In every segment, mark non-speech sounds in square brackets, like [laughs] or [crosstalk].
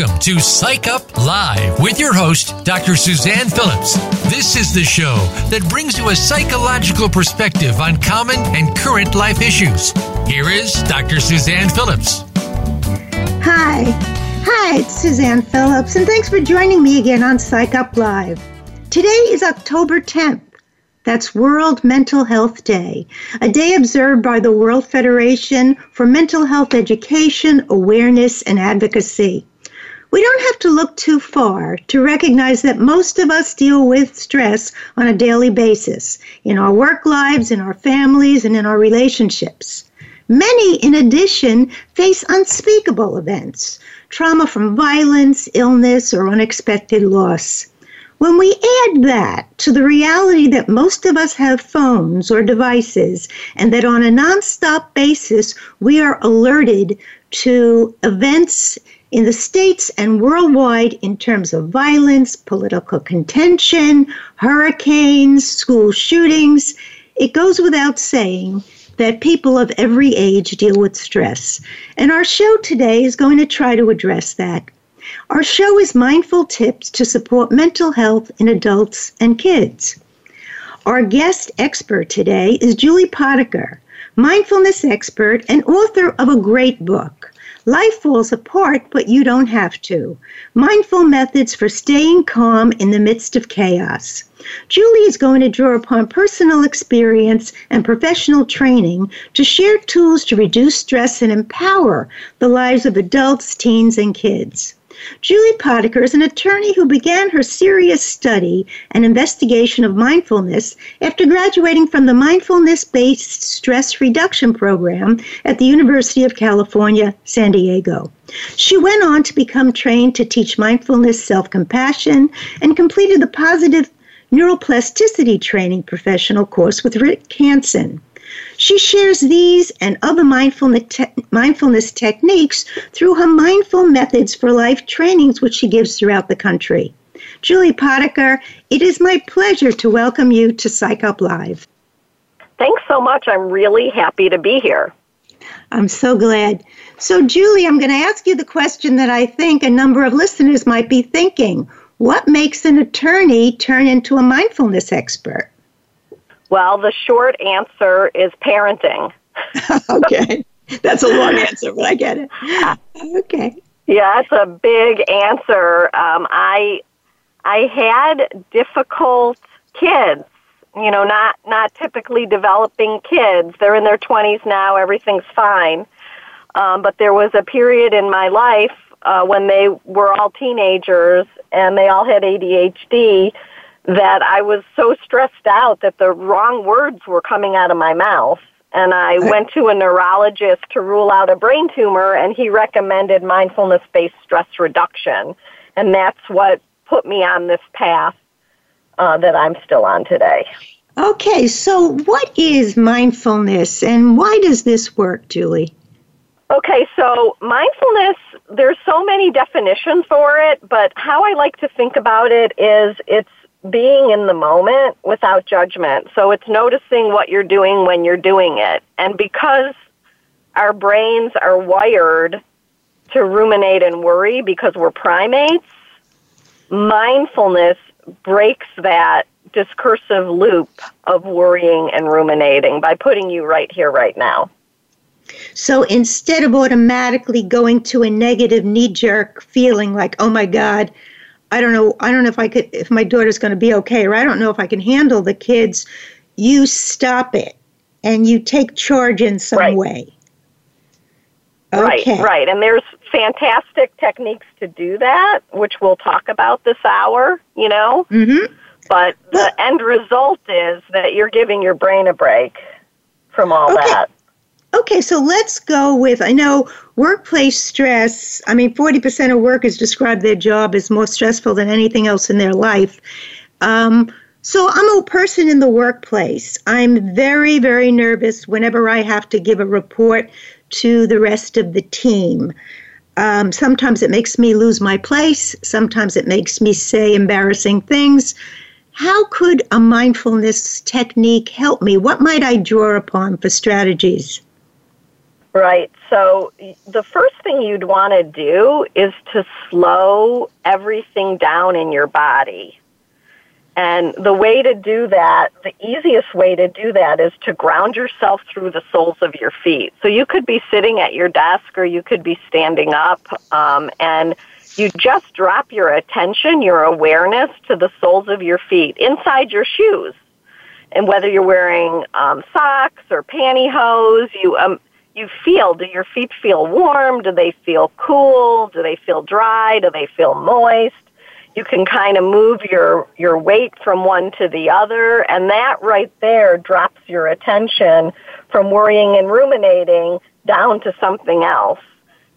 Welcome to Psych Up Live with your host, Dr. Suzanne Phillips. This is the show that brings you a psychological perspective on common and current life issues. Here is Dr. Suzanne Phillips. Hi. Hi, it's Suzanne Phillips, and thanks for joining me again on Psych Up Live. Today is October 10th. That's World Mental Health Day, a day observed by the World Federation for Mental Health Education, Awareness, and Advocacy. We don't have to look too far to recognize that most of us deal with stress on a daily basis in our work lives, in our families, and in our relationships. Many, in addition, face unspeakable events trauma from violence, illness, or unexpected loss. When we add that to the reality that most of us have phones or devices, and that on a nonstop basis we are alerted to events in the States and worldwide in terms of violence, political contention, hurricanes, school shootings. It goes without saying that people of every age deal with stress. And our show today is going to try to address that. Our show is Mindful Tips to Support Mental Health in Adults and Kids. Our guest expert today is Julie Potiker, mindfulness expert and author of a great book, Life falls apart, but you don't have to. Mindful methods for staying calm in the midst of chaos. Julie is going to draw upon personal experience and professional training to share tools to reduce stress and empower the lives of adults, teens, and kids. Julie Potiker is an attorney who began her serious study and investigation of mindfulness after graduating from the Mindfulness Based Stress Reduction Program at the University of California, San Diego. She went on to become trained to teach mindfulness self compassion and completed the Positive Neuroplasticity Training Professional course with Rick Hanson. She shares these and other mindfulness, te- mindfulness techniques through her Mindful Methods for Life trainings, which she gives throughout the country. Julie Potiker, it is my pleasure to welcome you to Psych Up Live. Thanks so much. I'm really happy to be here. I'm so glad. So, Julie, I'm going to ask you the question that I think a number of listeners might be thinking What makes an attorney turn into a mindfulness expert? Well, the short answer is parenting. [laughs] okay. That's a long [laughs] answer, but I get it. Okay. Yeah, it's a big answer. Um, I I had difficult kids. You know, not not typically developing kids. They're in their twenties now. Everything's fine. Um, but there was a period in my life uh, when they were all teenagers and they all had ADHD that I was so stressed out that the wrong words were coming out of my mouth. And I went to a neurologist to rule out a brain tumor, and he recommended mindfulness based stress reduction. And that's what put me on this path uh, that I'm still on today. Okay, so what is mindfulness and why does this work, Julie? Okay, so mindfulness, there's so many definitions for it, but how I like to think about it is it's being in the moment without judgment. So it's noticing what you're doing when you're doing it. And because our brains are wired to ruminate and worry because we're primates, mindfulness breaks that discursive loop of worrying and ruminating by putting you right here, right now. So instead of automatically going to a negative knee jerk feeling like, oh my God, I don't know. I don't know if I could, if my daughter's going to be okay, or I don't know if I can handle the kids. You stop it and you take charge in some right. way. Okay. Right, right. And there's fantastic techniques to do that, which we'll talk about this hour, you know? Mm-hmm. But the end result is that you're giving your brain a break from all okay. that. Okay, so let's go with I know workplace stress. I mean, 40% of workers describe their job as more stressful than anything else in their life. Um, So I'm a person in the workplace. I'm very, very nervous whenever I have to give a report to the rest of the team. Um, sometimes it makes me lose my place. Sometimes it makes me say embarrassing things. How could a mindfulness technique help me? What might I draw upon for strategies? Right. So the first thing you'd want to do is to slow everything down in your body. And the way to do that, the easiest way to do that is to ground yourself through the soles of your feet. So you could be sitting at your desk or you could be standing up um, and you just drop your attention, your awareness to the soles of your feet inside your shoes. And whether you're wearing um, socks or pantyhose, you um, you feel? Do your feet feel warm? Do they feel cool? Do they feel dry? Do they feel moist? You can kind of move your, your weight from one to the other, and that right there drops your attention from worrying and ruminating down to something else.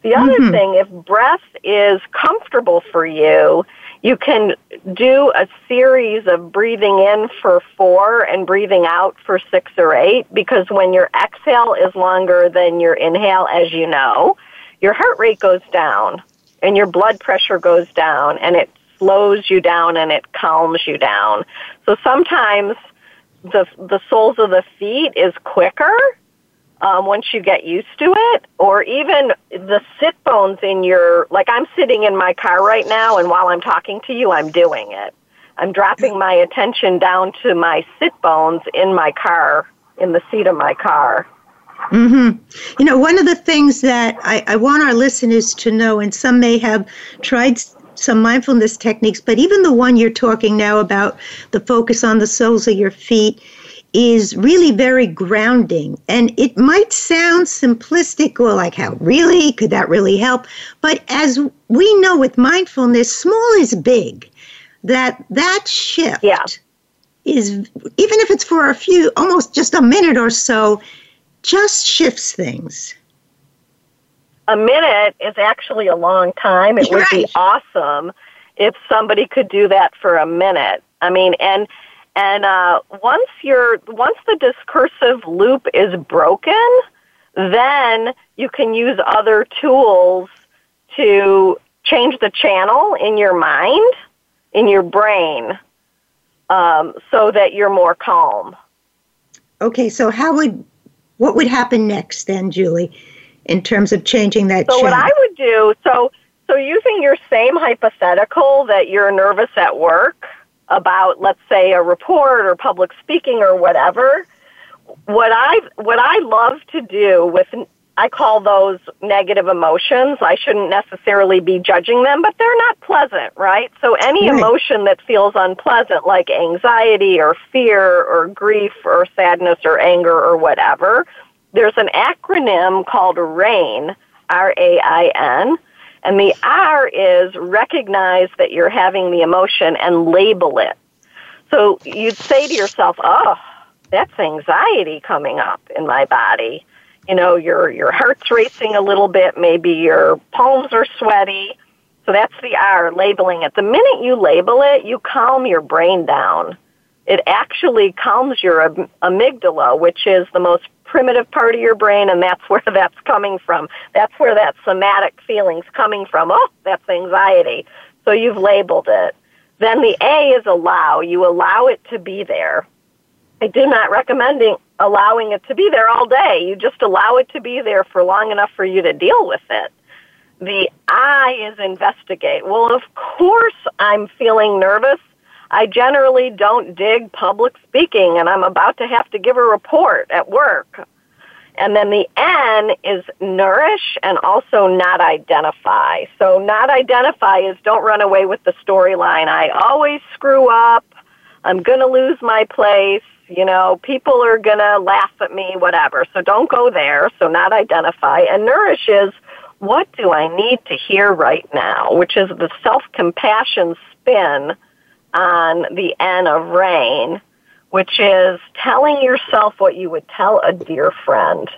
The other mm-hmm. thing, if breath is comfortable for you, you can do a series of breathing in for four and breathing out for six or eight because when your exhale is longer than your inhale, as you know, your heart rate goes down and your blood pressure goes down and it slows you down and it calms you down. So sometimes the the soles of the feet is quicker um, once you get used to it, or even the sit bones in your, like I'm sitting in my car right now, and while I'm talking to you, I'm doing it. I'm dropping my attention down to my sit bones in my car, in the seat of my car. Mm-hmm. You know, one of the things that I, I want our listeners to know, and some may have tried some mindfulness techniques, but even the one you're talking now about the focus on the soles of your feet is really very grounding. And it might sound simplistic or like, how really? Could that really help? But as we know with mindfulness, small is big. That that shift yeah. is even if it's for a few almost just a minute or so, just shifts things. A minute is actually a long time. It would be awesome if somebody could do that for a minute. I mean, and and uh, once you're once the discursive loop is broken, then you can use other tools to change the channel in your mind, in your brain, um, so that you're more calm. Okay, so how would what would happen next then, Julie, in terms of changing that? So channel? what I would do, so so using your same hypothetical that you're nervous at work about, let's say, a report or public speaking or whatever, what I what I love to do with I call those negative emotions. I shouldn't necessarily be judging them, but they're not pleasant, right? So any right. emotion that feels unpleasant, like anxiety or fear or grief or sadness or anger or whatever, there's an acronym called RAIN, R A I N, and the R is recognize that you're having the emotion and label it. So you'd say to yourself, oh, that's anxiety coming up in my body. You know, your, your heart's racing a little bit, maybe your palms are sweaty. So that's the R, labeling it. The minute you label it, you calm your brain down. It actually calms your amygdala, which is the most primitive part of your brain, and that's [laughs] where that's coming from. That's where that somatic feeling's coming from. Oh, that's anxiety. So you've labeled it. Then the A is allow. You allow it to be there. I do not recommend allowing it to be there all day. You just allow it to be there for long enough for you to deal with it. The I is investigate. Well, of course I'm feeling nervous I generally don't dig public speaking and I'm about to have to give a report at work. And then the N is nourish and also not identify. So not identify is don't run away with the storyline. I always screw up. I'm going to lose my place. You know, people are going to laugh at me, whatever. So don't go there. So not identify. And nourish is what do I need to hear right now, which is the self-compassion spin on the N of rain, which is telling yourself what you would tell a dear friend.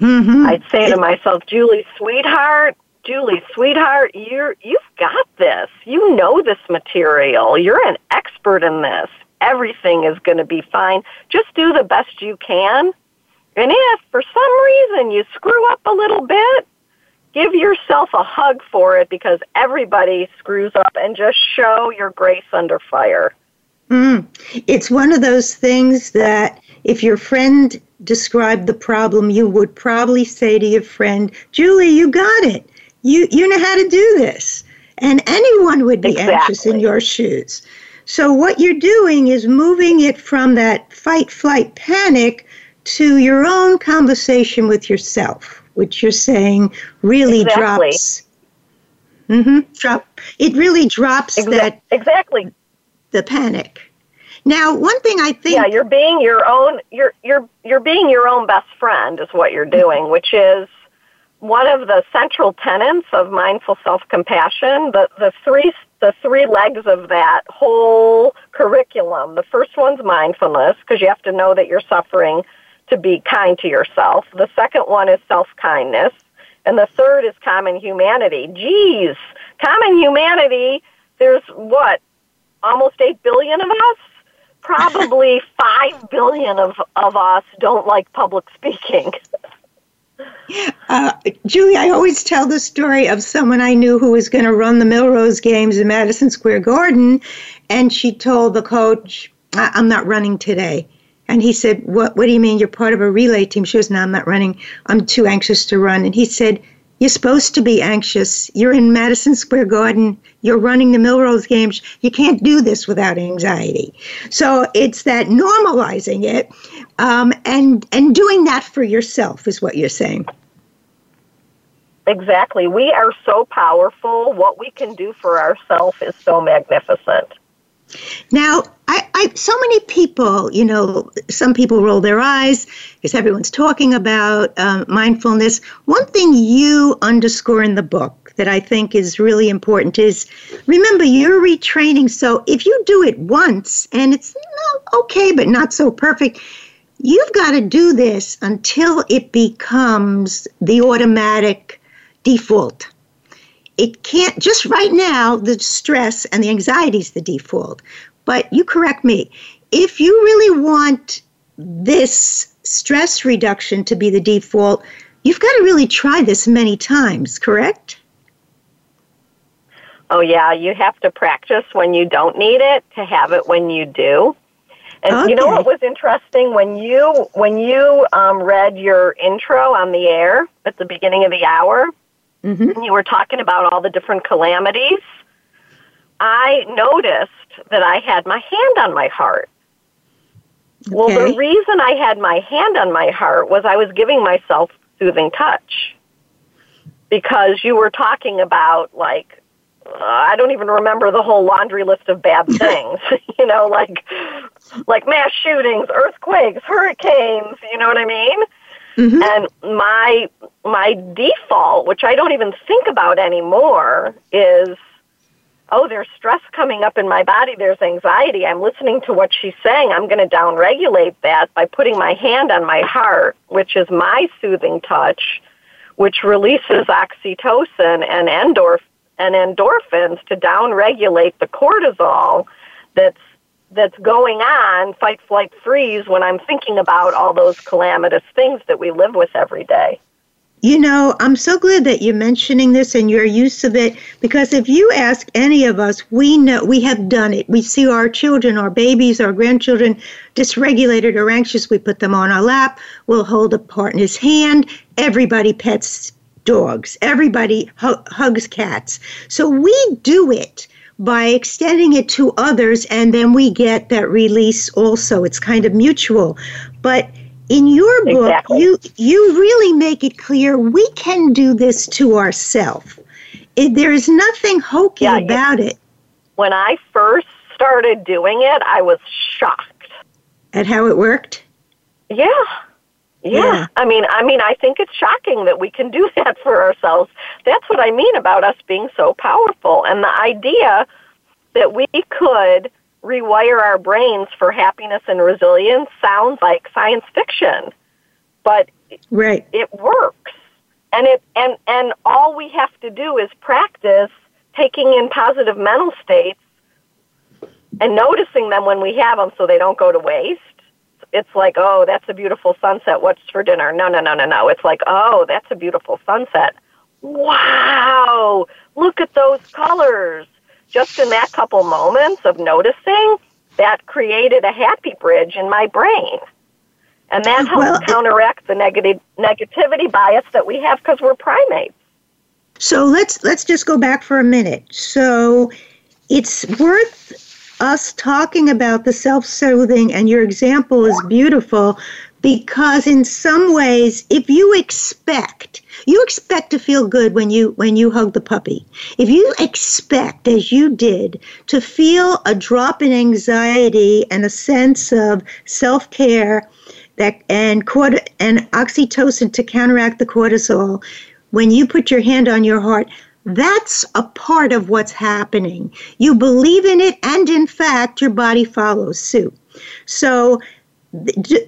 Mm-hmm. I'd say to myself, Julie, sweetheart, Julie, sweetheart, you're you've got this. You know this material. You're an expert in this. Everything is going to be fine. Just do the best you can. And if for some reason you screw up a little bit, give yourself a hug for it because everybody screws up and just show your grace under fire. Mm. It's one of those things that if your friend described the problem, you would probably say to your friend, Julie, you got it. You, you know how to do this. And anyone would be exactly. anxious in your shoes. So, what you're doing is moving it from that fight, flight, panic to your own conversation with yourself, which you're saying really exactly. drops. Mm-hmm, drop. It really drops Exa- that exactly the panic. Now, one thing I think Yeah, you're being your own you're you're you're being your own best friend is what you're doing, which is one of the central tenets of mindful self-compassion, the the three the three legs of that whole curriculum. The first one's mindfulness because you have to know that you're suffering to be kind to yourself. The second one is self-kindness, and the third is common humanity. Geez, common humanity, there's what? Almost 8 billion of us? probably [laughs] five billion of, of us don't like public speaking. [laughs] Uh, Julie, I always tell the story of someone I knew who was going to run the Millrose games in Madison Square Garden, and she told the coach, "I'm not running today." And he said, "What? What do you mean? You're part of a relay team?" She goes, "No, I'm not running. I'm too anxious to run." And he said, you're supposed to be anxious. You're in Madison Square Garden. You're running the Millrose games. You can't do this without anxiety. So it's that normalizing it um, and and doing that for yourself is what you're saying. Exactly. We are so powerful. What we can do for ourselves is so magnificent. Now, I, I, so many people, you know, some people roll their eyes because everyone's talking about um, mindfulness. One thing you underscore in the book that I think is really important is remember you're retraining. So if you do it once and it's okay, but not so perfect, you've got to do this until it becomes the automatic default it can't just right now the stress and the anxiety is the default. But you correct me. If you really want this stress reduction to be the default you've got to really try this many times correct? Oh yeah you have to practice when you don't need it to have it when you do. And okay. you know what was interesting? When you when you um, read your intro on the air at the beginning of the hour mm-hmm. you were talking about all the different calamities, I noticed that I had my hand on my heart. Okay. Well, the reason I had my hand on my heart was I was giving myself soothing touch. Because you were talking about, like, uh, I don't even remember the whole laundry list of bad [laughs] things, [laughs] you know, like like mass shootings, earthquakes, hurricanes, you know what I mean? Mm-hmm. And my my default, which I don't even think about anymore, is oh, there's stress coming up in my body, there's anxiety. I'm listening to what she's saying. I'm going to downregulate that by putting my hand on my heart, which is my soothing touch, which releases oxytocin and endorph and endorphins to downregulate the cortisol that's that's going on, fight, flight, freeze, when I'm thinking about all those calamitous things that we live with every day. You know, I'm so glad that you're mentioning this and your use of it because if you ask any of us, we know we have done it. We see our children, our babies, our grandchildren dysregulated or anxious. We put them on our lap. We'll hold a partner's hand. Everybody pets dogs. Everybody hu- hugs cats. So we do it by extending it to others, and then we get that release also. It's kind of mutual. But in your book, exactly. you you really make it clear we can do this to ourselves. There is nothing hokey yeah, about it. When I first started doing it, I was shocked at how it worked. Yeah. Yeah. yeah. I mean, I mean, I think it's shocking that we can do [laughs] that for ourselves. That's what I mean about us being so powerful and the idea that we could rewire our brains for happiness and resilience sounds like science fiction, but right. it works. And it and and all we have to do is practice taking in positive mental states and noticing them when we have them so they don't go to waste. It's like, oh, that's a beautiful sunset. What's for dinner? No, no, no, no, no. It's like, oh, that's a beautiful sunset. Wow, look at those colors. Just in that couple moments of noticing, that created a happy bridge in my brain. And that helps well, counteract the negative negativity bias that we have because we're primates. So let's let's just go back for a minute. So it's worth us talking about the self-soothing and your example is beautiful because in some ways if you expect you expect to feel good when you when you hug the puppy. If you expect as you did to feel a drop in anxiety and a sense of self-care that and cort- and oxytocin to counteract the cortisol when you put your hand on your heart that's a part of what's happening. You believe in it and in fact your body follows suit. So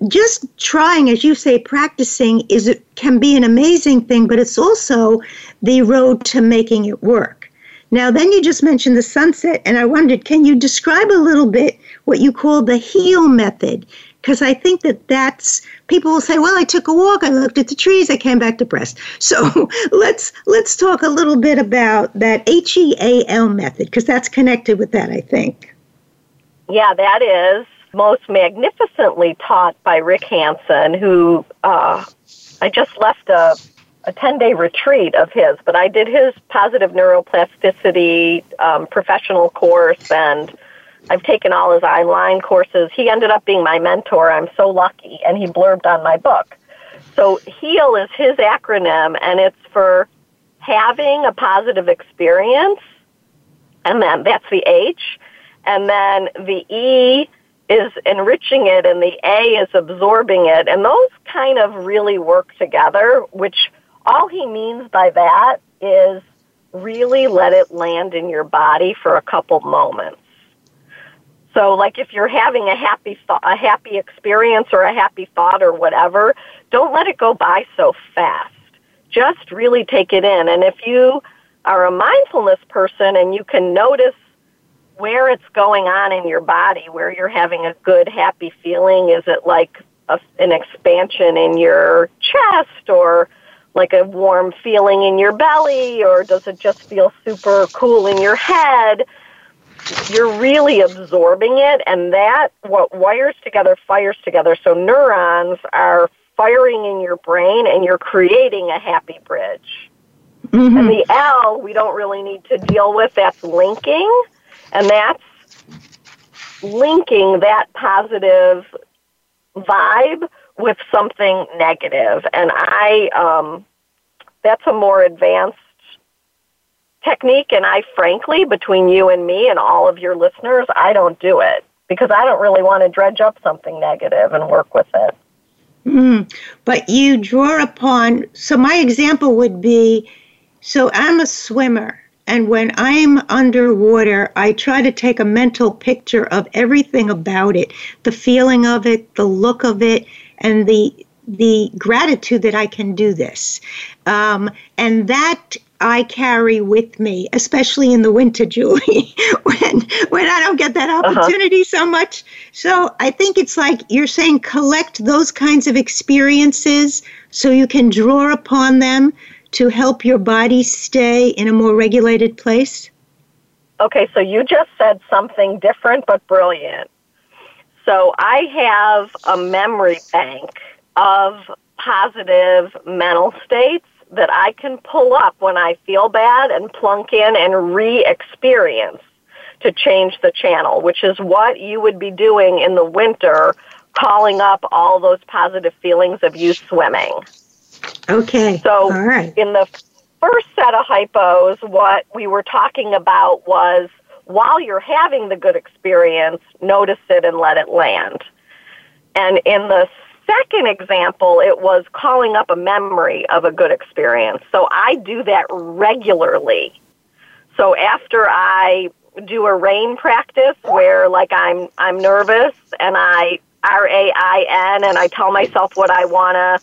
just trying as you say practicing is can be an amazing thing but it's also the road to making it work. Now then you just mentioned the sunset and i wondered can you describe a little bit what you call the heal method because i think that that's people will say well i took a walk i looked at the trees i came back depressed. [laughs] So let's let's talk a little bit about that h-e-a-l method because that's connected with that i think. Yeah that is most magnificently taught by Rick Hanson, who uh, I just left a, a 10 day retreat of his, but I did his positive neuroplasticity um, professional course and I've taken all his online courses. He ended up being my mentor. I'm so lucky. And he blurbed on my book. So HEAL is his acronym and it's for having a positive experience. And then that's the H. And then the E is enriching it and the A is absorbing it. And those kind of really work together, which all he means by that is really let it land in your body for a couple moments. So like if you're having a happy thought, a happy experience or a happy thought or whatever, don't let it go by so fast. Just really take it in. And if you are a mindfulness person and you can notice where it's going on in your body, where you're having a good, happy feeling. Is it like a, an expansion in your chest or like a warm feeling in your belly or does it just feel super cool in your head? You're really absorbing it and that what wires together fires together. So neurons are firing in your brain and you're creating a happy bridge. Mm-hmm. And the L we don't really need to deal with. That's linking. And that's linking that positive vibe with something negative. And I, um, that's a more advanced technique. And I, frankly, between you and me and all of your listeners, I don't do it because I don't really want to dredge up something negative and work with it. Mm, but you draw upon, so my example would be so I'm a swimmer and when I'm underwater, I try to take a mental picture of everything about it the feeling of it, the look of it, and the the gratitude that I can do this. Um, and that I carry with me, especially in the winter, [laughs] Julie, when when I don't get that uh-huh. opportunity uh-huh. so much. So I think it's like you're saying collect those kinds of experiences so you can draw upon them to help your body stay in a more regulated place? Okay, so you just said something different but brilliant. So I have a memory bank of positive mental states that I can pull up when I feel bad and plunk in and re experience to change the channel, which is what you would be doing in the winter, calling up all those positive feelings of you swimming. Okay. So All right. in the first set of hypos, what we were talking about was while you're having the good experience, notice it and let it land. And in the second example, it was calling up a memory of a good experience. So I do that regularly. So after I do a rain practice where like I'm I'm nervous and I R A I N and I tell myself what I want to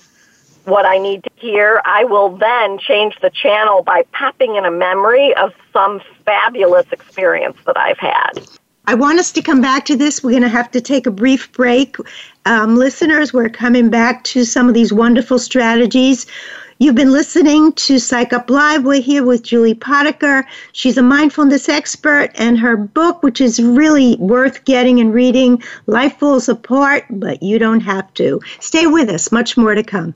what I need to hear, I will then change the channel by popping in a memory of some fabulous experience that I've had. I want us to come back to this. We're going to have to take a brief break. Um, listeners, we're coming back to some of these wonderful strategies. You've been listening to Psych Up Live. We're here with Julie Potiker. She's a mindfulness expert, and her book, which is really worth getting and reading, Life Falls Apart, but you don't have to. Stay with us, much more to come.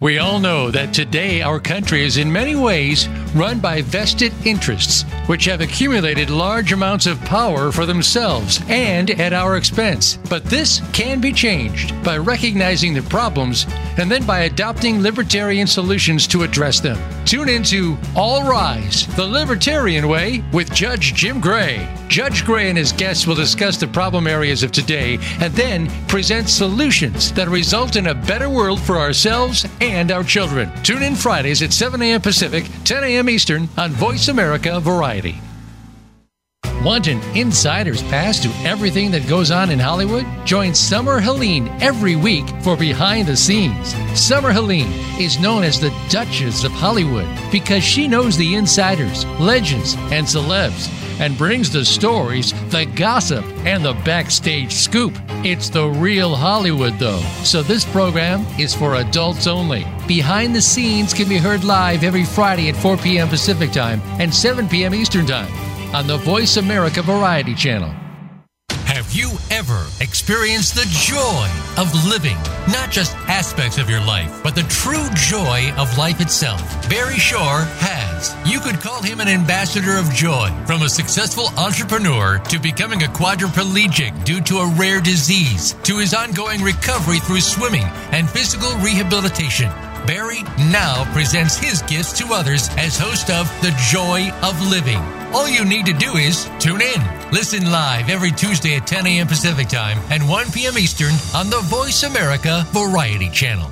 We all know that today our country is in many ways run by vested interests, which have accumulated large amounts of power for themselves and at our expense. But this can be changed by recognizing the problems and then by adopting libertarian solutions to address them. Tune into All Rise, the Libertarian Way with Judge Jim Gray. Judge Gray and his guests will discuss the problem areas of today and then present solutions that result in a better world for ourselves and our children. Tune in Fridays at 7 a.m. Pacific, 10 a.m. Eastern on Voice America Variety. Want an insider's pass to everything that goes on in Hollywood? Join Summer Helene every week for Behind the Scenes. Summer Helene is known as the Duchess of Hollywood because she knows the insiders, legends, and celebs and brings the stories, the gossip, and the backstage scoop. It's the real Hollywood, though, so this program is for adults only. Behind the Scenes can be heard live every Friday at 4 p.m. Pacific Time and 7 p.m. Eastern Time on the Voice America Variety Channel. You ever experienced the joy of living? Not just aspects of your life, but the true joy of life itself. Barry Shore has. You could call him an ambassador of joy. From a successful entrepreneur to becoming a quadriplegic due to a rare disease, to his ongoing recovery through swimming and physical rehabilitation. Barry now presents his gifts to others as host of The Joy of Living. All you need to do is tune in. Listen live every Tuesday at 10 a.m. Pacific Time and 1 p.m. Eastern on the Voice America Variety Channel.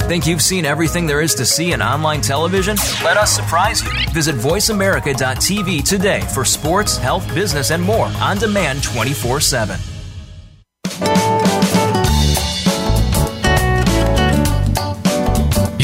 Think you've seen everything there is to see in online television? Let us surprise you. Visit VoiceAmerica.tv today for sports, health, business, and more on demand 24 7.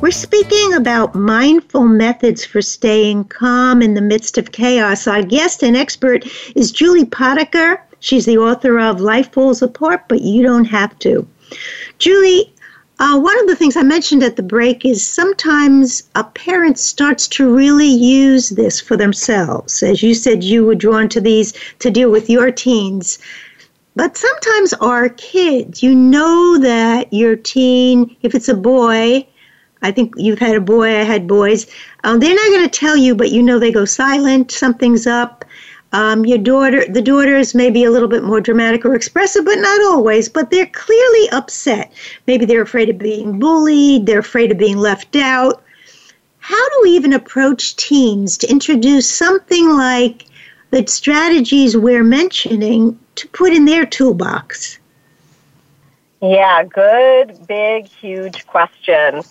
We're speaking about mindful methods for staying calm in the midst of chaos. Our guest and expert is Julie Potiker. She's the author of Life Falls Apart, but You Don't Have to. Julie, uh, one of the things I mentioned at the break is sometimes a parent starts to really use this for themselves. As you said, you were drawn to these to deal with your teens. But sometimes our kids, you know that your teen, if it's a boy, I think you've had a boy, I had boys. Um, they're not going to tell you, but you know they go silent, something's up. Um, your daughter, the daughters may be a little bit more dramatic or expressive, but not always. But they're clearly upset. Maybe they're afraid of being bullied, they're afraid of being left out. How do we even approach teens to introduce something like the strategies we're mentioning to put in their toolbox? Yeah, good, big, huge question.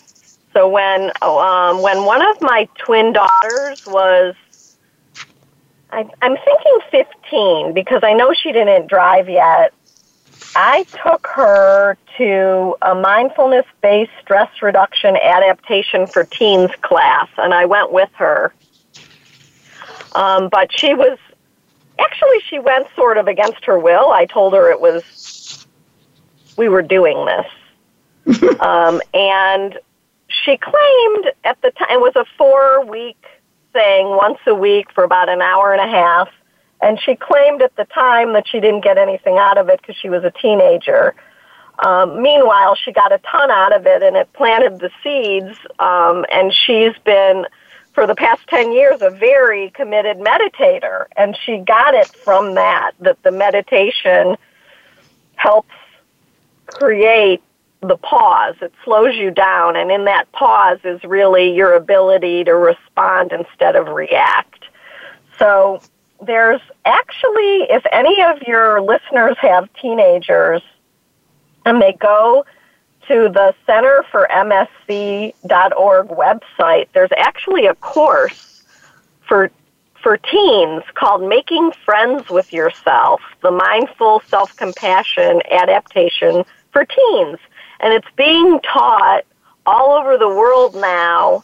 So when um, when one of my twin daughters was, I, I'm thinking 15 because I know she didn't drive yet. I took her to a mindfulness based stress reduction adaptation for teens class, and I went with her. Um, but she was actually she went sort of against her will. I told her it was we were doing this, [laughs] um, and she claimed at the time it was a four week thing, once a week for about an hour and a half. And she claimed at the time that she didn't get anything out of it because she was a teenager. Um, meanwhile, she got a ton out of it and it planted the seeds. Um, and she's been, for the past 10 years, a very committed meditator. And she got it from that, that the meditation helps create the pause. It slows you down. And in that pause is really your ability to respond instead of react. So there's actually, if any of your listeners have teenagers, and they go to the Center for MSC.org website, there's actually a course for for teens called Making Friends with Yourself, the mindful self-compassion adaptation for teens. And it's being taught all over the world now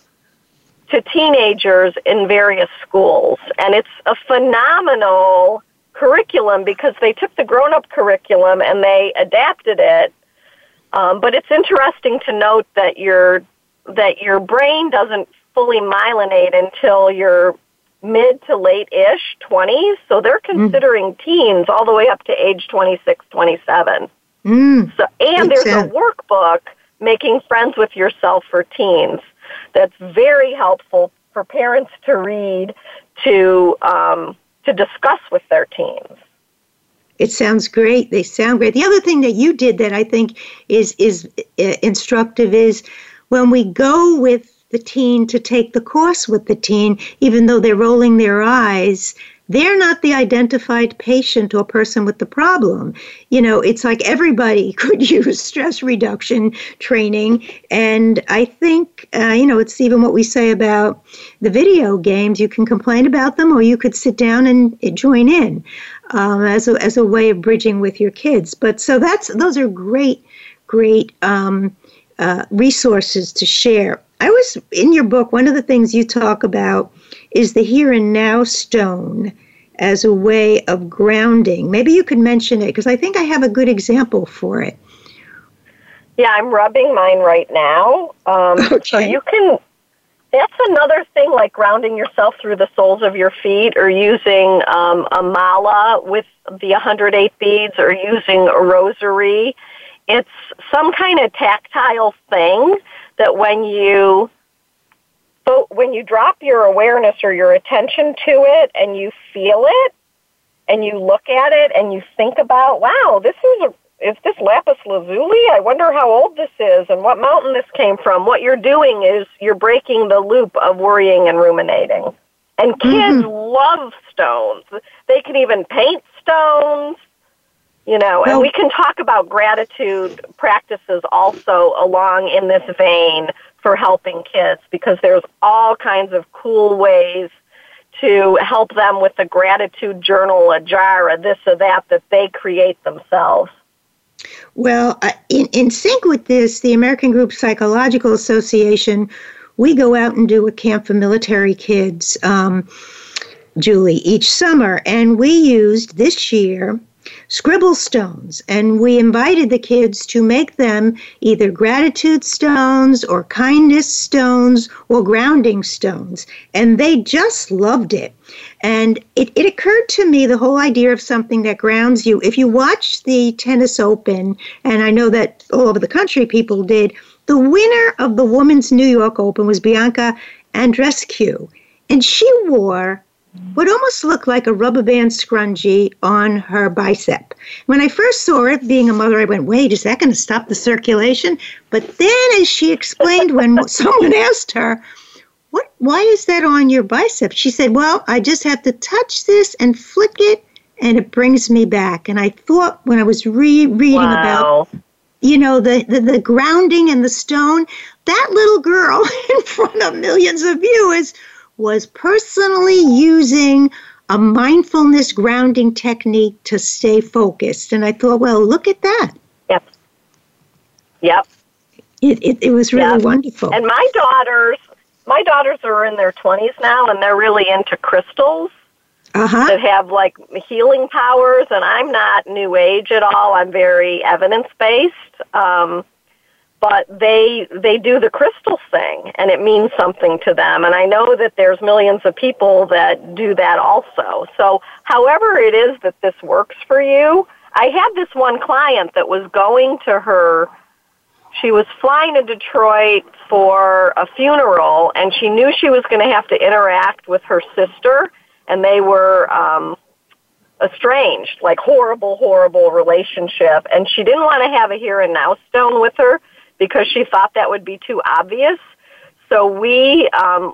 to teenagers in various schools. And it's a phenomenal curriculum because they took the grown up curriculum and they adapted it. Um, but it's interesting to note that your that your brain doesn't fully myelinate until you're mid to late ish 20s. So they're mm. considering mm. teens all the way up to age 26, 27. Mm. So and there's a workbook making friends with yourself for teens that's very helpful for parents to read to um, to discuss with their teens. It sounds great. They sound great. The other thing that you did that I think is is uh, instructive is when we go with the teen to take the course with the teen, even though they're rolling their eyes, they're not the identified patient or person with the problem. You know, it's like everybody [laughs] could use stress reduction training. And I think, uh, you know, it's even what we say about the video games. You can complain about them or you could sit down and join in um, as, a, as a way of bridging with your kids. But so that's, those are great, great um, uh, resources to share. I was in your book, one of the things you talk about is the here and now stone as a way of grounding. Maybe you could mention it because I think I have a good example for it. Yeah, I'm rubbing mine right now. Um, okay. So you can. That's another thing, like grounding yourself through the soles of your feet, or using um, a mala with the 108 beads, or using a rosary. It's some kind of tactile thing that when you but when you drop your awareness or your attention to it and you feel it and you look at it and you think about, wow, this is a is this lapis lazuli? I wonder how old this is and what mountain this came from. What you're doing is you're breaking the loop of worrying and ruminating. And kids mm-hmm. love stones. They can even paint stones, you know, and we can talk about gratitude practices also along in this vein for helping kids because there's all kinds of cool ways to help them with a gratitude journal, a jar, a this or that that they create themselves. Well, uh, in, in sync with this, the American Group Psychological Association, we go out and do a camp for military kids, um, Julie, each summer. And we used this year scribble stones. And we invited the kids to make them either gratitude stones or kindness stones or grounding stones. And they just loved it. And it, it occurred to me the whole idea of something that grounds you. If you watch the tennis open, and I know that all over the country people did, the winner of the Women's New York Open was Bianca Andreescu. And she wore what almost looked like a rubber band scrunchie on her bicep. When I first saw it, being a mother, I went, wait, is that going to stop the circulation? But then, as she explained, when [laughs] someone asked her, what, why is that on your bicep? She said, well, I just have to touch this and flick it, and it brings me back. And I thought when I was re- reading wow. about you know the, the, the grounding and the stone that little girl [laughs] in front of millions of viewers was personally using a mindfulness grounding technique to stay focused. And I thought, well, look at that. Yep. Yep. It, it, it was really yep. wonderful. And my daughters, my daughters are in their 20s now, and they're really into crystals uh-huh. that have like healing powers. And I'm not new age at all. I'm very evidence based. Um, but they they do the crystal thing and it means something to them. And i know that there's millions of people that do that also. So however it is that this works for you i had this one client that was going to her she was flying to detroit for a funeral and she knew she was going to have to interact with her sister and they were um estranged like horrible horrible relationship. And she didn't want to have a here and now stone with her because she thought that would be too obvious. So we um,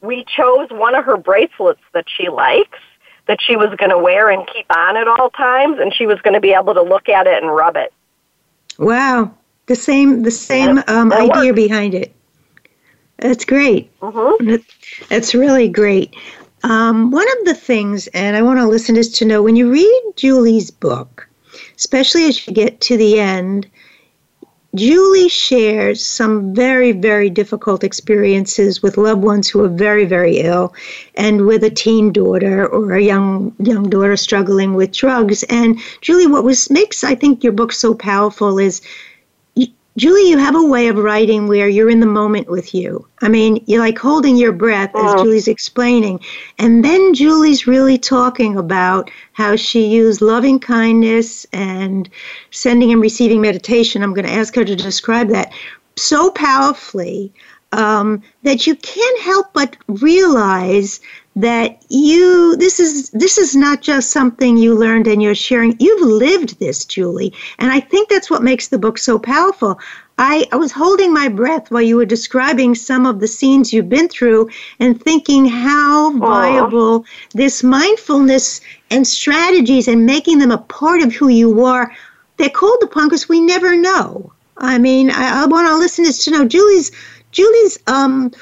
we chose one of her bracelets that she likes that she was going to wear and keep on at all times, and she was going to be able to look at it and rub it. Wow, the same the same um, idea behind it. That's great. Mm-hmm. That's really great. Um, one of the things, and I want our listeners to know, when you read Julie's book, especially as you get to the end, Julie shares some very, very difficult experiences with loved ones who are very, very ill, and with a teen daughter or a young young daughter struggling with drugs. And Julie, what was makes I think your book so powerful is Julie, you have a way of writing where you're in the moment with you. I mean, you're like holding your breath as uh-huh. Julie's explaining. And then Julie's really talking about how she used loving kindness and sending and receiving meditation. I'm going to ask her to describe that so powerfully um, that you can't help but realize that you this is this is not just something you learned and you're sharing. You've lived this julie. And i think that's what makes the book so powerful. I, I was holding my breath while you were describing some of the scenes you've been through and thinking how viable this mindfulness and strategies and making them a part of who you are. They're called upon because we never know. I mean i, I want our listeners to know. Julie's julie's um,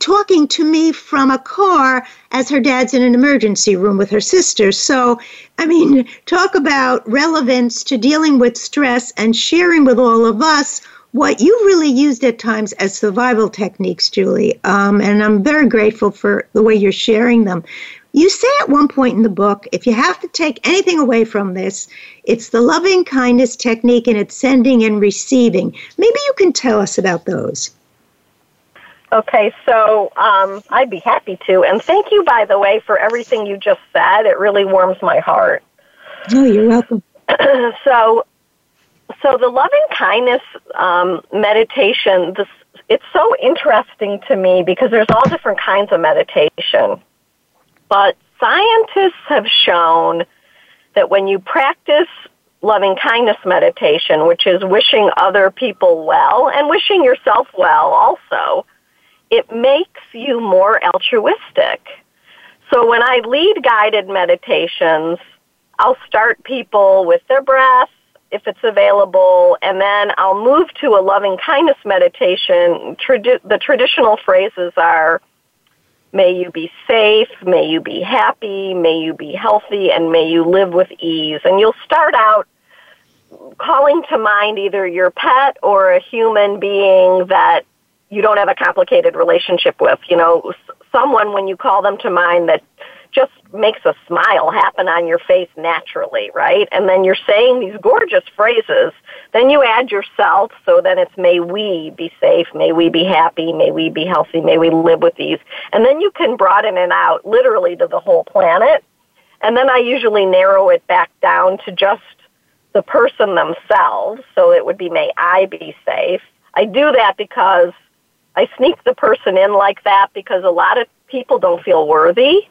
talking to me from a car as her dad's in an emergency room with her sister. So, I mean, talk about relevance to dealing with stress and sharing with all of us what you really used at times as survival techniques, Julie. Um, and I'm very grateful for the way you're sharing them. You say at one point in the book, if you have to take anything away from this, it's the loving kindness technique and it's sending and receiving. Maybe you can tell us about those. Okay, so um, I'd be happy to. And thank you, by the way, for everything you just said. It really warms my heart. Oh, you're welcome. [clears throat] so, so the loving kindness um, meditation, this, it's so interesting to me because there's all different kinds of meditation. But scientists have shown that when you practice loving kindness meditation, which is wishing other people well and wishing yourself well also, it makes you more altruistic. So when I lead guided meditations, I'll start people with their breath if it's available, and then I'll move to a loving kindness meditation. The traditional phrases are, may you be safe, may you be happy, may you be healthy, and may you live with ease. And you'll start out calling to mind either your pet or a human being that you don't have a complicated relationship with. You know, someone when you call them to mind that just makes a smile happen on your face naturally, right? And then you're saying these gorgeous phrases. Then you add yourself, so then it's may we be safe, may we be happy, may we be healthy, may we live with these. And then you can broaden it out literally to the whole planet. And then I usually narrow it back down to just the person themselves. So it would be may I be safe. I do that because I sneak the person in like that because a lot of people don't feel worthy,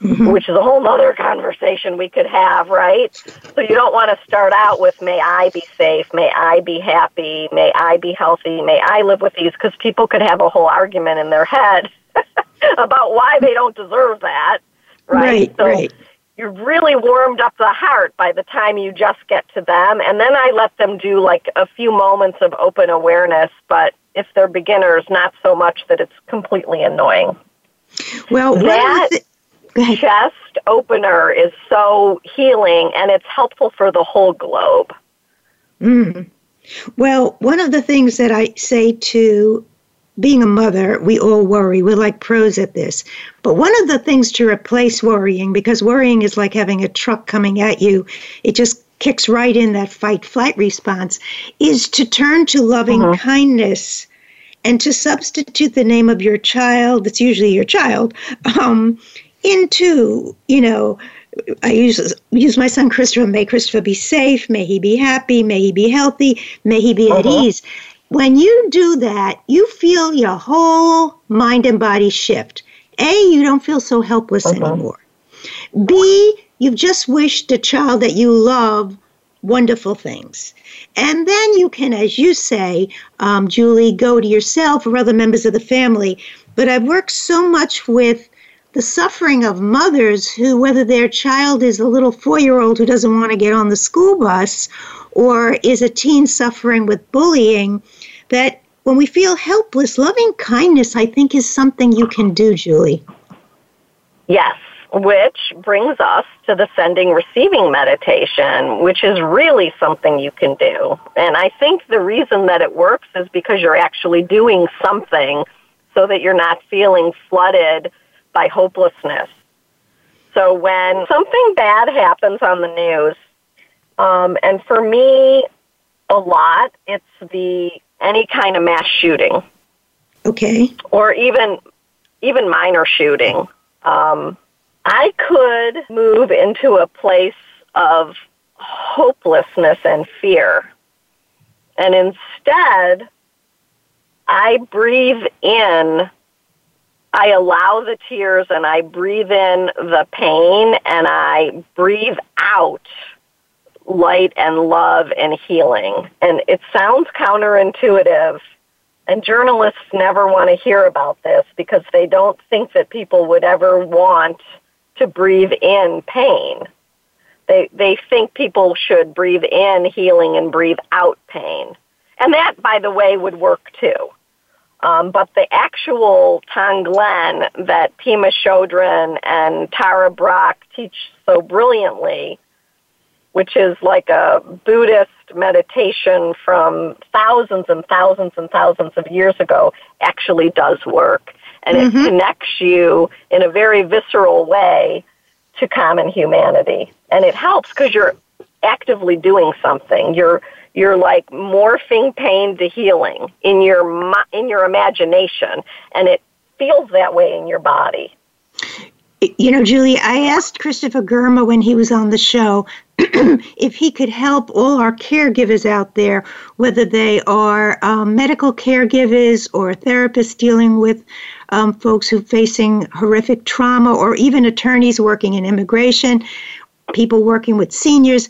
mm-hmm. which is a whole other [laughs] conversation we could have, right? So you don't want to start out with, may I be safe, may I be happy, may I be healthy, may I live with these, because people could have a whole argument in their head [laughs] about why they don't deserve that, right? Right, so right. You've really warmed up the heart by the time you just get to them. And then I let them do like a few moments of open awareness, but if they're beginners, not so much that it's completely annoying. Well, that th- chest opener is so healing and it's helpful for the whole globe. Mm. Well, one of the things that I say to being a mother, we all worry. We're like pros at this. But one of the things to replace worrying, because worrying is like having a truck coming at you, it just kicks right in that fight flight response is to turn to loving mm-hmm. kindness and to substitute the name of your child, it's usually your child, um, into, you know, I use use my son Christopher. May Christopher be safe. May he be happy. May he be healthy. May he be uh-huh. at ease. When you do that, you feel your whole mind and body shift. A, you don't feel so helpless uh-huh. anymore. B, you've just wished the child that you love wonderful things. And then you can, as you say, um, Julie, go to yourself or other members of the family. But I've worked so much with the suffering of mothers who, whether their child is a little four year old who doesn't want to get on the school bus or is a teen suffering with bullying, that when we feel helpless, loving kindness, I think, is something you can do, Julie. Yes, which brings us to the sending receiving meditation, which is really something you can do. And I think the reason that it works is because you're actually doing something so that you're not feeling flooded by hopelessness. So when something bad happens on the news, um, and for me, a lot, it's the any kind of mass shooting. Okay. Or even even minor shooting. Um, I could move into a place of hopelessness and fear. And instead, I breathe in, I allow the tears and I breathe in the pain and I breathe out light and love and healing. And it sounds counterintuitive, and journalists never want to hear about this because they don't think that people would ever want to breathe in pain. They, they think people should breathe in healing and breathe out pain. And that, by the way, would work too. Um, but the actual Tonglen that Pema Chodron and Tara Brach teach so brilliantly, which is like a Buddhist meditation from thousands and thousands and thousands of years ago, actually does work and mm-hmm. it connects you in a very visceral way to common humanity. And it helps because you're actively doing something. You're you're like morphing pain to healing in your in your imagination, and it feels that way in your body. You know, Julie, I asked Christopher Germer when he was on the show [clears throat] if he could help all our caregivers out there, whether they are um, medical caregivers or therapists dealing with um, folks who facing horrific trauma, or even attorneys working in immigration, people working with seniors.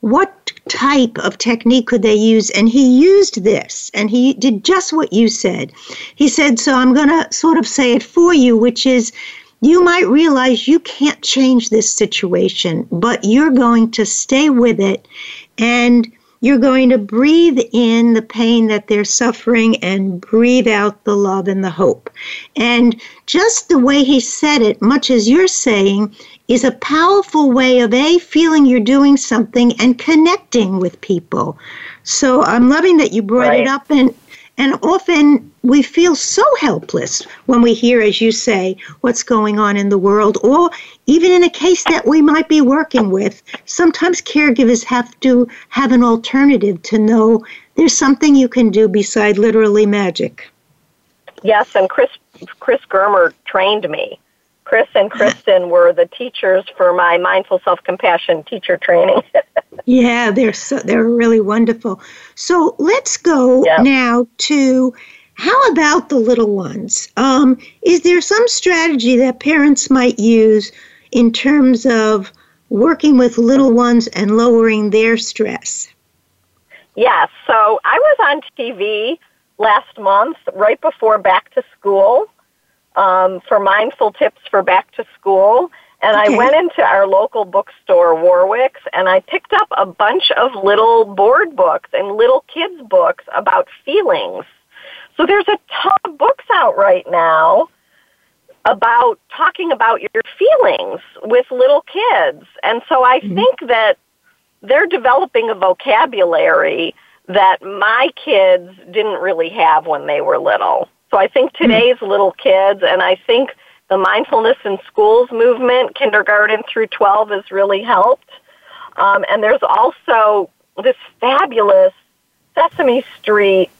What type of technique could they use? And he used this, and he did just what you said. He said, So I'm going to sort of say it for you, which is you might realize you can't change this situation, but you're going to stay with it and you're going to breathe in the pain that they're suffering and breathe out the love and the hope. And just the way he said it, much as you're saying, is a powerful way of A, feeling you're doing something and connecting with people. So I'm loving that you brought right. it up and and often we feel so helpless when we hear, as you say, what's going on in the world, or even in a case that we might be working with. Sometimes caregivers have to have an alternative to know there's something you can do beside literally magic. Yes, and Chris Chris Germer trained me. Chris and Kristen were the teachers for my mindful self compassion teacher training. [laughs] yeah, they're so they're really wonderful. So let's go yeah. now to how about the little ones? Um, is there some strategy that parents might use in terms of working with little ones and lowering their stress? Yes. So I was on TV last month, right before back to school, um, for mindful tips for back to school. And okay. I went into our local bookstore, Warwick's, and I picked up a bunch of little board books and little kids' books about feelings. So there's a ton of books out right now about talking about your feelings with little kids. And so I mm-hmm. think that they're developing a vocabulary that my kids didn't really have when they were little. So I think hmm. today's mm-hmm. little kids, and I think the mindfulness in schools movement, kindergarten through 12, has really helped. Um, and there's also this fabulous Sesame Street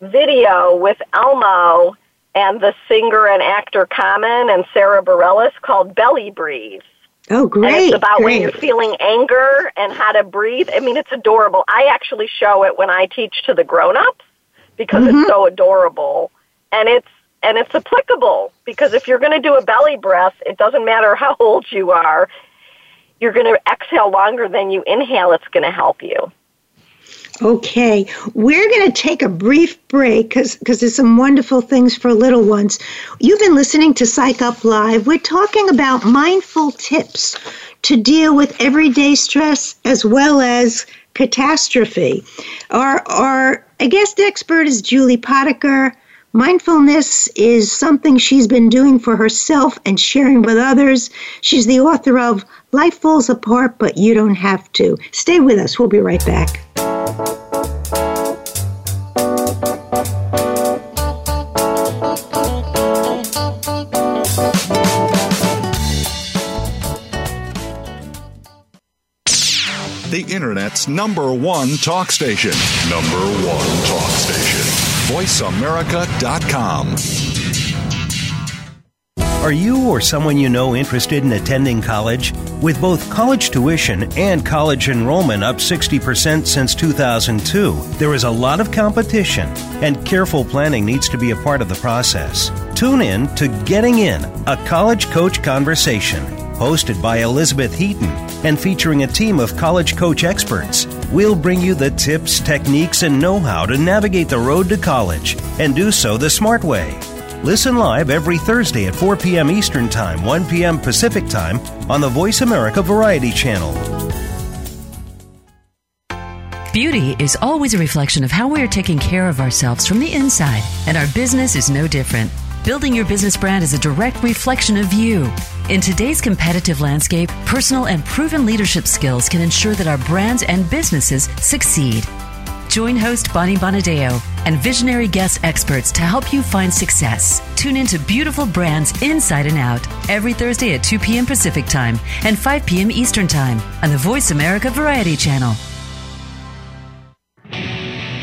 video with Elmo and the singer and actor Common and Sara Bareilles called Belly Breathe. Oh, great. And it's about great. when you're feeling anger and how to breathe. I mean, it's adorable. I actually show it when I teach to the grown-ups because mm-hmm. it's so adorable. And it's and it's applicable because if you're going to do a belly breath, it doesn't matter how old you are. You're going to exhale longer than you inhale. It's going to help you. Okay, we're going to take a brief break because there's some wonderful things for little ones. You've been listening to Psych Up Live. We're talking about mindful tips to deal with everyday stress as well as catastrophe. Our, our guest expert is Julie Potiker. Mindfulness is something she's been doing for herself and sharing with others. She's the author of Life Falls Apart, but You Don't Have to. Stay with us. We'll be right back. The Internet's number one talk station. Number one talk station. VoiceAmerica.com. Are you or someone you know interested in attending college? With both college tuition and college enrollment up 60% since 2002, there is a lot of competition, and careful planning needs to be a part of the process. Tune in to Getting In, a college coach conversation, hosted by Elizabeth Heaton and featuring a team of college coach experts. We'll bring you the tips, techniques, and know how to navigate the road to college and do so the smart way. Listen live every Thursday at 4 p.m. Eastern Time, 1 p.m. Pacific Time on the Voice America Variety Channel. Beauty is always a reflection of how we are taking care of ourselves from the inside, and our business is no different. Building your business brand is a direct reflection of you. In today's competitive landscape, personal and proven leadership skills can ensure that our brands and businesses succeed. Join host Bonnie Bonadeo and visionary guest experts to help you find success. Tune into Beautiful Brands Inside and Out every Thursday at 2 p.m. Pacific Time and 5 p.m. Eastern Time on the Voice America Variety Channel.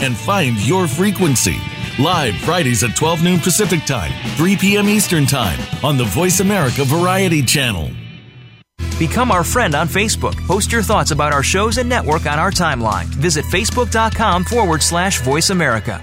and find your frequency. Live Fridays at 12 noon Pacific Time, 3 p.m. Eastern Time on the Voice America Variety Channel. Become our friend on Facebook. Post your thoughts about our shows and network on our timeline. Visit facebook.com forward slash voice America.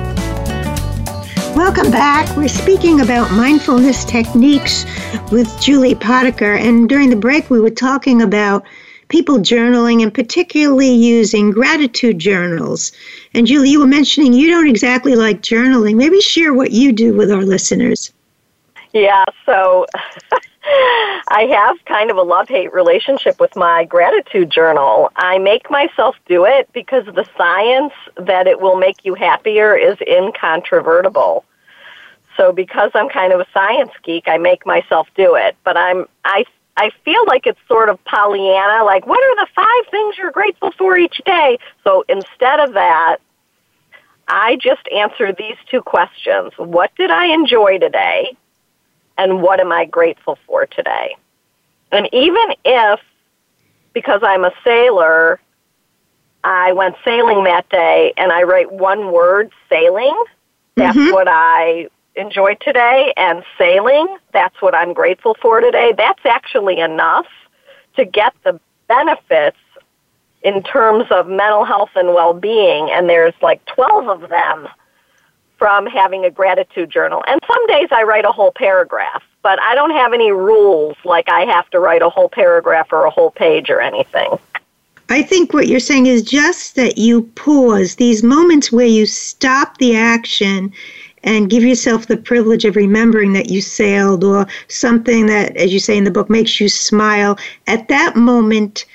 Welcome back. We're speaking about mindfulness techniques with Julie Potiker. And during the break, we were talking about people journaling and particularly using gratitude journals. And Julie, you were mentioning you don't exactly like journaling. Maybe share what you do with our listeners. Yeah, so [laughs] [laughs] I have kind of a love hate relationship with my gratitude journal. I make myself do it because the science that it will make you happier is incontrovertible. So because I'm kind of a science geek, I make myself do it. But I'm I I feel like it's sort of Pollyanna, like what are the five things you're grateful for each day? So instead of that, I just answer these two questions. What did I enjoy today? And what am I grateful for today? And even if, because I'm a sailor, I went sailing that day and I write one word, sailing, that's mm-hmm. what I enjoyed today, and sailing, that's what I'm grateful for today, that's actually enough to get the benefits in terms of mental health and well-being, and there's like 12 of them from having a gratitude journal. And some days I write a whole paragraph, but I don't have any rules like I have to write a whole paragraph or a whole page or anything. I think what you're saying is just that you pause these moments where you stop the action and give yourself the privilege of remembering that you sailed or something that, as you say in the book, makes you smile. At that moment,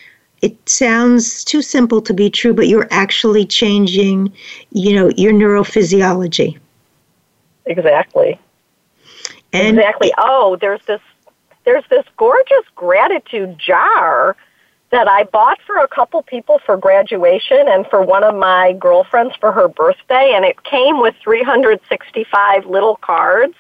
it sounds too simple to be true, but you're actually changing, you know, your neurophysiology. Exactly. And exactly. Oh, there's this there's this gorgeous gratitude jar that I bought for a couple people for graduation and for one of my girlfriends for her birthday and it came with 365 little cards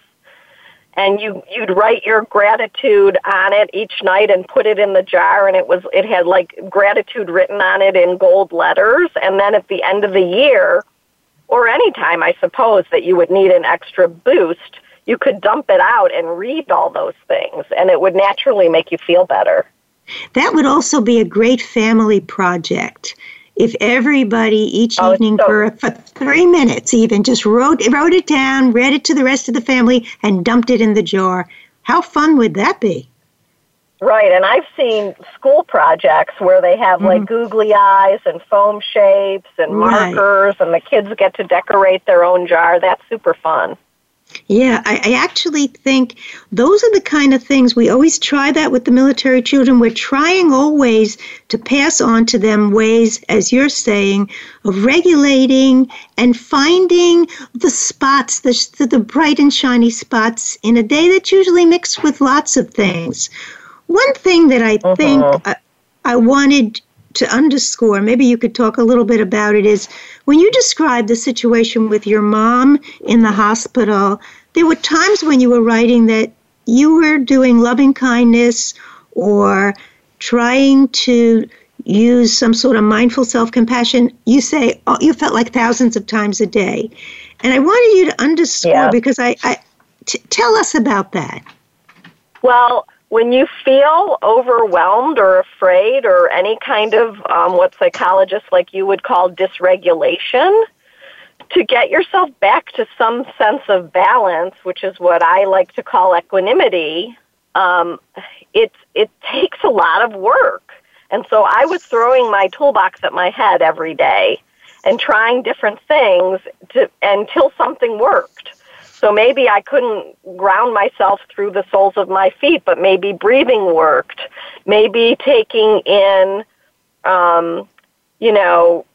and you you'd write your gratitude on it each night and put it in the jar and it was it had like gratitude written on it in gold letters and then at the end of the year or any time I suppose that you would need an extra boost you could dump it out and read all those things and it would naturally make you feel better. That would also be a great family project if everybody each oh, evening so- for, for three minutes even just wrote wrote it down, read it to the rest of the family, and dumped it in the jar. How fun would that be? Right, and I've seen school projects where they have mm-hmm. like googly eyes and foam shapes and markers, and the kids get to decorate their own jar. That's super fun. Yeah, I, I, actually think those are the kind of things we always try that with the military children. We're trying always to pass on to them ways, as you're saying, of regulating and finding the spots, the, the bright and shiny spots in a day that's usually mixed with lots of things. One thing that I uh-huh. think I, I wanted to underscore, maybe you could talk a little bit about it, is when you described the situation with your mom in the hospital, there were times when you were writing that you were doing loving kindness or trying to use some sort of mindful self compassion. You say oh, you felt like thousands of times a day. And I wanted you to underscore yeah. because I, I t- tell us about that. Well, when you feel overwhelmed or afraid or any kind of um, what psychologists like you would call dysregulation, to get yourself back to some sense of balance, which is what I like to call equanimity, um, it it takes a lot of work. And so I was throwing my toolbox at my head every day and trying different things to, until something worked. So maybe I couldn't ground myself through the soles of my feet, but maybe breathing worked. Maybe taking in, um, you know,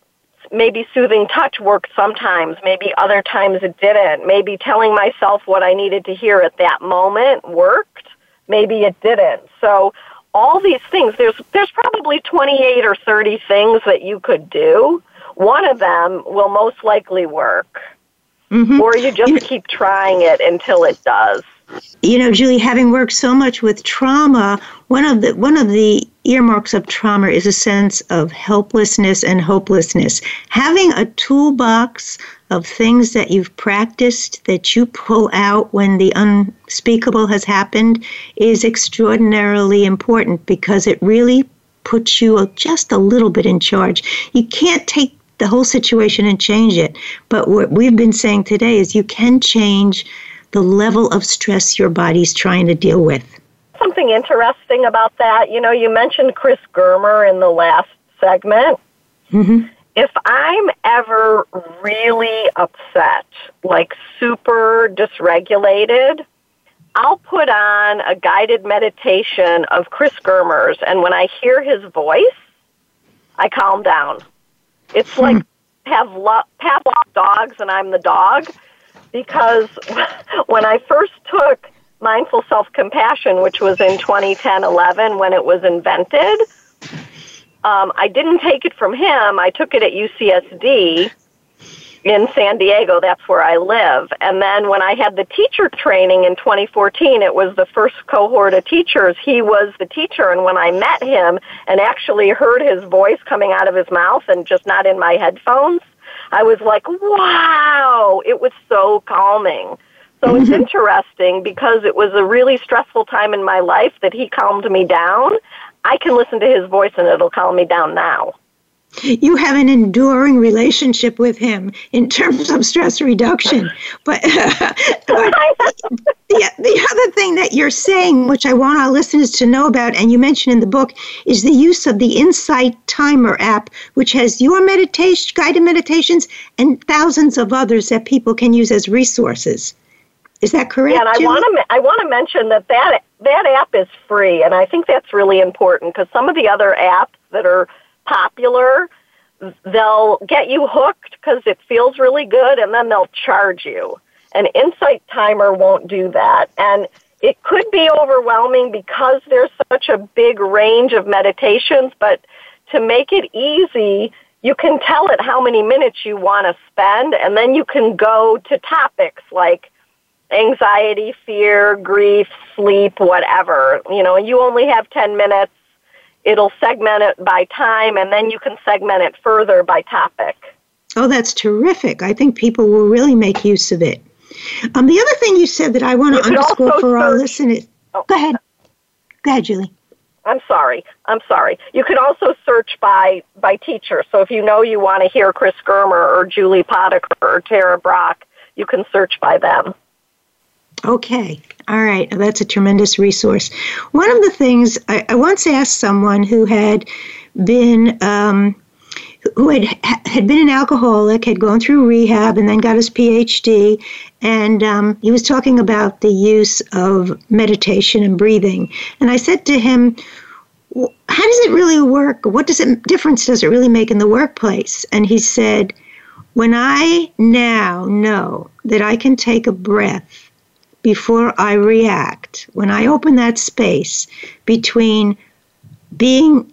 maybe soothing touch worked sometimes. Maybe other times it didn't. Maybe telling myself what I needed to hear at that moment worked. Maybe it didn't. So all these things, there's, there's probably 28 or 30 things that you could do. One of them will most likely work. Mm-hmm. Or you just keep trying it until it does. You know, Julie, having worked so much with trauma, one of the one of the earmarks of trauma is a sense of helplessness and hopelessness. Having a toolbox of things that you've practiced that you pull out when the unspeakable has happened is extraordinarily important because it really puts you just a little bit in charge. You can't take the whole situation and change it. But what we've been saying today is you can change the level of stress your body's trying to deal with. Something interesting about that, you know, you mentioned Chris Germer in the last segment. Mm-hmm. If I'm ever really upset, like super dysregulated, I'll put on a guided meditation of Chris Germer's, and when I hear his voice, I calm down. It's like hmm. have lo- Pavlov dogs and I'm the dog because [laughs] when I first took mindful self-compassion, which was in 2010-11 when it was invented, um, I didn't take it from him. I took it at UCSD in San Diego. That's where I live. And then when I had the teacher training in 2014, it was the first cohort of teachers. He was the teacher. And when I met him and actually heard his voice coming out of his mouth and just not in my headphones, I was like, wow, it was so calming. So it's mm-hmm. interesting because it was a really stressful time in my life that he calmed me down. I can listen to his voice and it'll calm me down now. You have an enduring relationship with him in terms of stress reduction. But, [laughs] but the, the other thing that you're saying, which I want our listeners to know about, and you mentioned in the book, is the use of the Insight Timer app, which has your meditation, guided meditations, and thousands of others that people can use as resources. Is that correct? Yeah, and I want to I want to mention that that that app is free, and I think that's really important because some of the other apps that are popular, they'll get you hooked because it feels really good, and then they'll charge you. An Insight Timer won't do that, and it could be overwhelming because there's such a big range of meditations. But to make it easy, you can tell it how many minutes you want to spend, and then you can go to topics like anxiety, fear, grief, sleep, whatever. You know, you only have 10 minutes. It'll segment it by time, and then you can segment it further by topic. Oh, that's terrific. I think people will really make use of it. Um, the other thing you said that I want to underscore for our listeners. Oh. Go ahead. Go ahead, Julie. I'm sorry. I'm sorry. You can also search by by teacher. So if you know you want to hear Chris Germer or Julie Potiker or Tara Brach, you can search by them. Okay. All right. That's a tremendous resource. One of the things I, I once asked someone who had been um, who had had been an alcoholic, had gone through rehab, and then got his PhD, and um, he was talking about the use of meditation and breathing. And I said to him, "How does it really work? What does it difference does it really make in the workplace?" And he said, "When I now know that I can take a breath." Before I react, when I open that space between being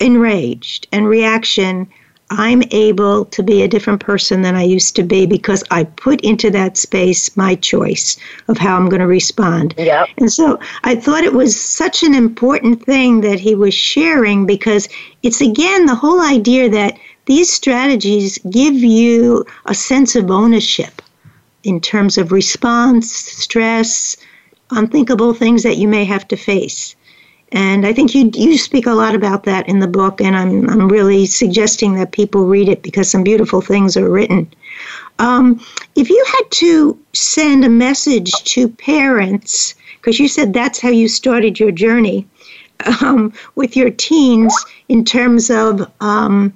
enraged and reaction, I'm able to be a different person than I used to be because I put into that space my choice of how I'm going to respond. Yep. And so I thought it was such an important thing that he was sharing because it's again the whole idea that these strategies give you a sense of ownership in terms of response, stress, unthinkable things that you may have to face. And I think you you speak a lot about that in the book, and I'm I'm really suggesting that people read it because some beautiful things are written. Um, if you had to send a message to parents, because you said that's how you started your journey [laughs] um, with your teens in terms of um,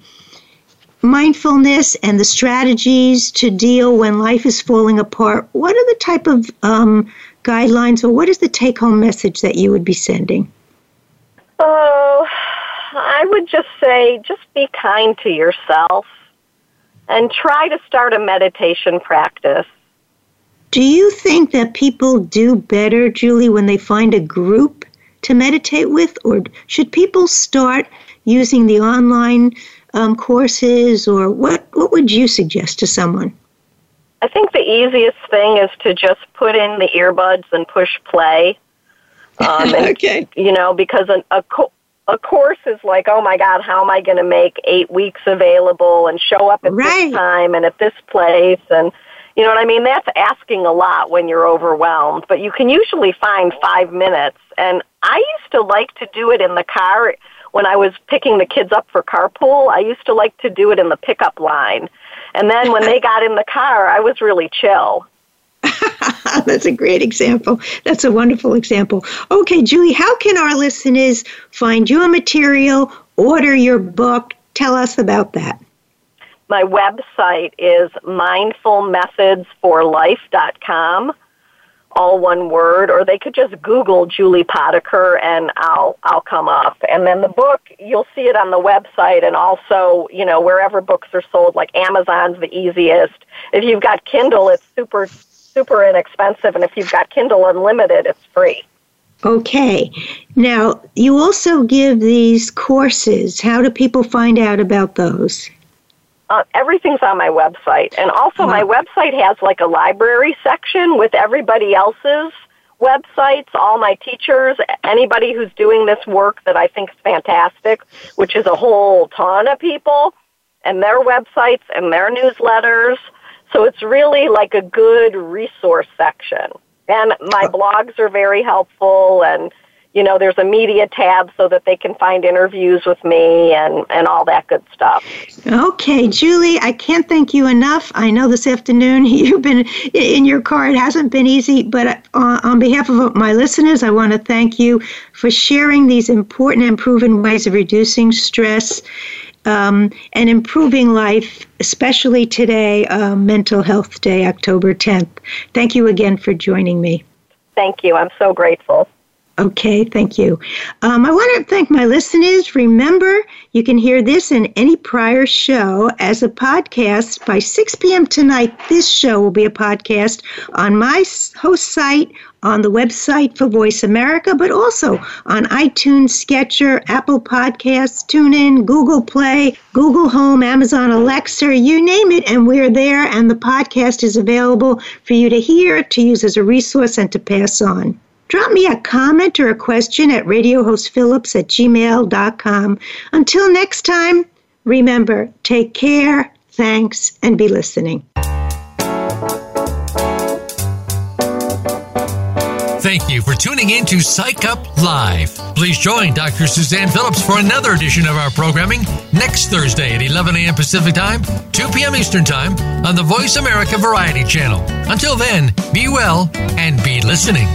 mindfulness and the strategies to deal when life is falling apart, what are the type of um, guidelines or what is the take home message that you would be sending? Oh, I would just say just be kind to yourself and try to start a meditation practice. Do you think that people do better, Julie, when they find a group to meditate with? Or should people start using the online um, courses, or what, what would you suggest to someone? I think the easiest thing is to just put in the earbuds and push play. Um, [laughs] and, okay. You know, because a, a, co- a course is like, oh my God, how am I going to make eight weeks available and show up at right. this time and at this place? And, you know what I mean? That's asking a lot when you're overwhelmed, but you can usually find five minutes. And I used to like to do it in the car when I was picking the kids up for carpool, I used to like to do it in the pickup line. And then when they got in the car, I was really chill. [laughs] That's a great example. That's a wonderful example. Okay, Julie, how can our listeners find your material, order your book? Tell us about that. My website is mindfulmethodsforlife.com all one word, or they could just Google Julie Potiker and I'll I'll come up. And then the book, you'll see it on the website and also, you know, wherever books are sold, like Amazon's the easiest. If you've got Kindle, it's super super inexpensive, and if you've got Kindle Unlimited, it's free. Okay. Now, you also give these courses. How do people find out about those? Uh, everything's on my website. And also, my website has like a library section with everybody else's websites, all my teachers, anybody who's doing this work that I think is fantastic, which is a whole ton of people, and their websites and their newsletters. So it's really like a good resource section. And my blogs are very helpful and you know, there's a media tab so that they can find interviews with me and, and all that good stuff. Okay, Julie, I can't thank you enough. I know this afternoon [laughs] you've been in your car. It hasn't been easy, but uh, on behalf of my listeners, I want to thank you for sharing these important and proven ways of reducing stress. Um, and improving life, especially today, uh, Mental Health Day, October 10th. Thank you again for joining me. Thank you. I'm so grateful. Okay, thank you. Um, I want to thank my listeners. Remember, you can hear this and any prior show as a podcast by 6 p.m. tonight. This show will be a podcast on my host site, on the website for Voice America, but also on iTunes, Stitcher, Apple Podcasts, TuneIn, Google Play, Google Home, Amazon Alexa, you name it, and we're there. And the podcast is available for you to hear, to use as a resource, and to pass on. Drop me a comment or a question at radiohostphillips at gmail.com. Until next time, remember, take care, thanks, and be listening. Thank you for tuning in to Psych Up Live. Please join Dr. Suzanne Phillips for another edition of our programming next Thursday at 11 a.m. Pacific Time, 2 p.m. Eastern Time on the Voice America Variety Channel. Until then, be well and be listening.